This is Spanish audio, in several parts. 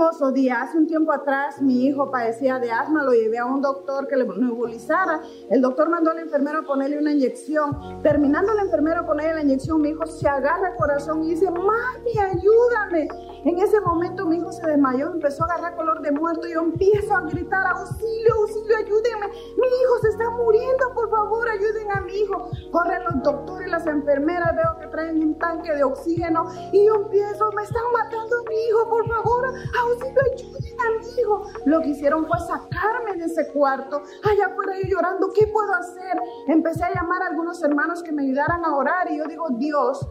hermoso día. Hace un tiempo atrás mi hijo padecía de asma, lo llevé a un doctor que le nebulizara. El doctor mandó a la enfermera a ponerle una inyección. Terminando la enfermera a ponerle la inyección, mi hijo se agarra el corazón y dice, mami, ayúdame. En ese momento mi hijo se desmayó, empezó a agarrar color de muerto y yo empiezo a gritar, auxilio, auxilio, ayúdenme. Mi hijo se está muriendo, por favor, ayuden a mi hijo. Corren los doctores las enfermeras, veo que traen un tanque de oxígeno y yo empiezo, me están matando a mi auxilio, ayuden a mi hijo. Lo que hicieron fue sacarme de ese cuarto, allá afuera yo llorando, ¿qué puedo hacer? Empecé a llamar a algunos hermanos que me ayudaran a orar y yo digo, Dios,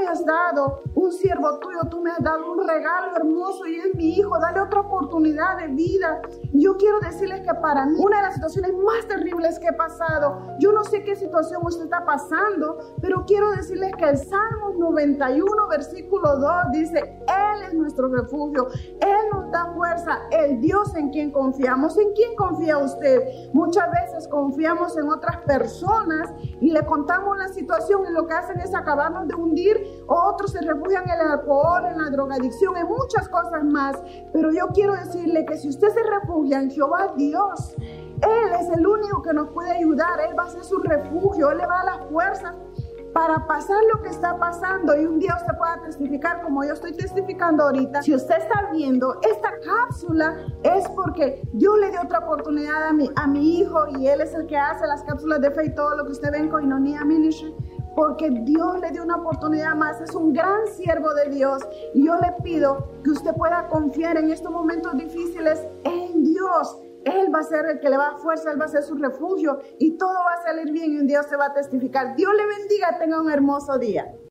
me has dado un siervo tuyo, tú me has dado un regalo hermoso y es mi hijo, dale otra oportunidad de vida. Yo quiero decirles que para mí una de las situaciones más terribles que he pasado, yo no sé qué situación usted está pasando, pero quiero decirles que el Salmo 91, versículo 2 dice, Él es nuestro refugio, Él nos da fuerza, el Dios en quien confiamos. ¿En quién confía usted? Muchas veces confiamos en otras personas y le contamos la situación y lo que hacen es acabarnos de hundir otros se refugian en el alcohol, en la drogadicción, en muchas cosas más. Pero yo quiero decirle que si usted se refugia en Jehová Dios, Él es el único que nos puede ayudar, Él va a ser su refugio, Él le va a las fuerzas para pasar lo que está pasando y un día usted pueda testificar como yo estoy testificando ahorita. Si usted está viendo esta cápsula es porque Dios le dio otra oportunidad a mi, a mi hijo y él es el que hace las cápsulas de fe y todo lo que usted ve en Coinonía Ministry porque Dios le dio una oportunidad más, es un gran siervo de Dios. Y yo le pido que usted pueda confiar en estos momentos difíciles en Dios. Él va a ser el que le va a fuerza, Él va a ser su refugio y todo va a salir bien y un día se va a testificar. Dios le bendiga, tenga un hermoso día.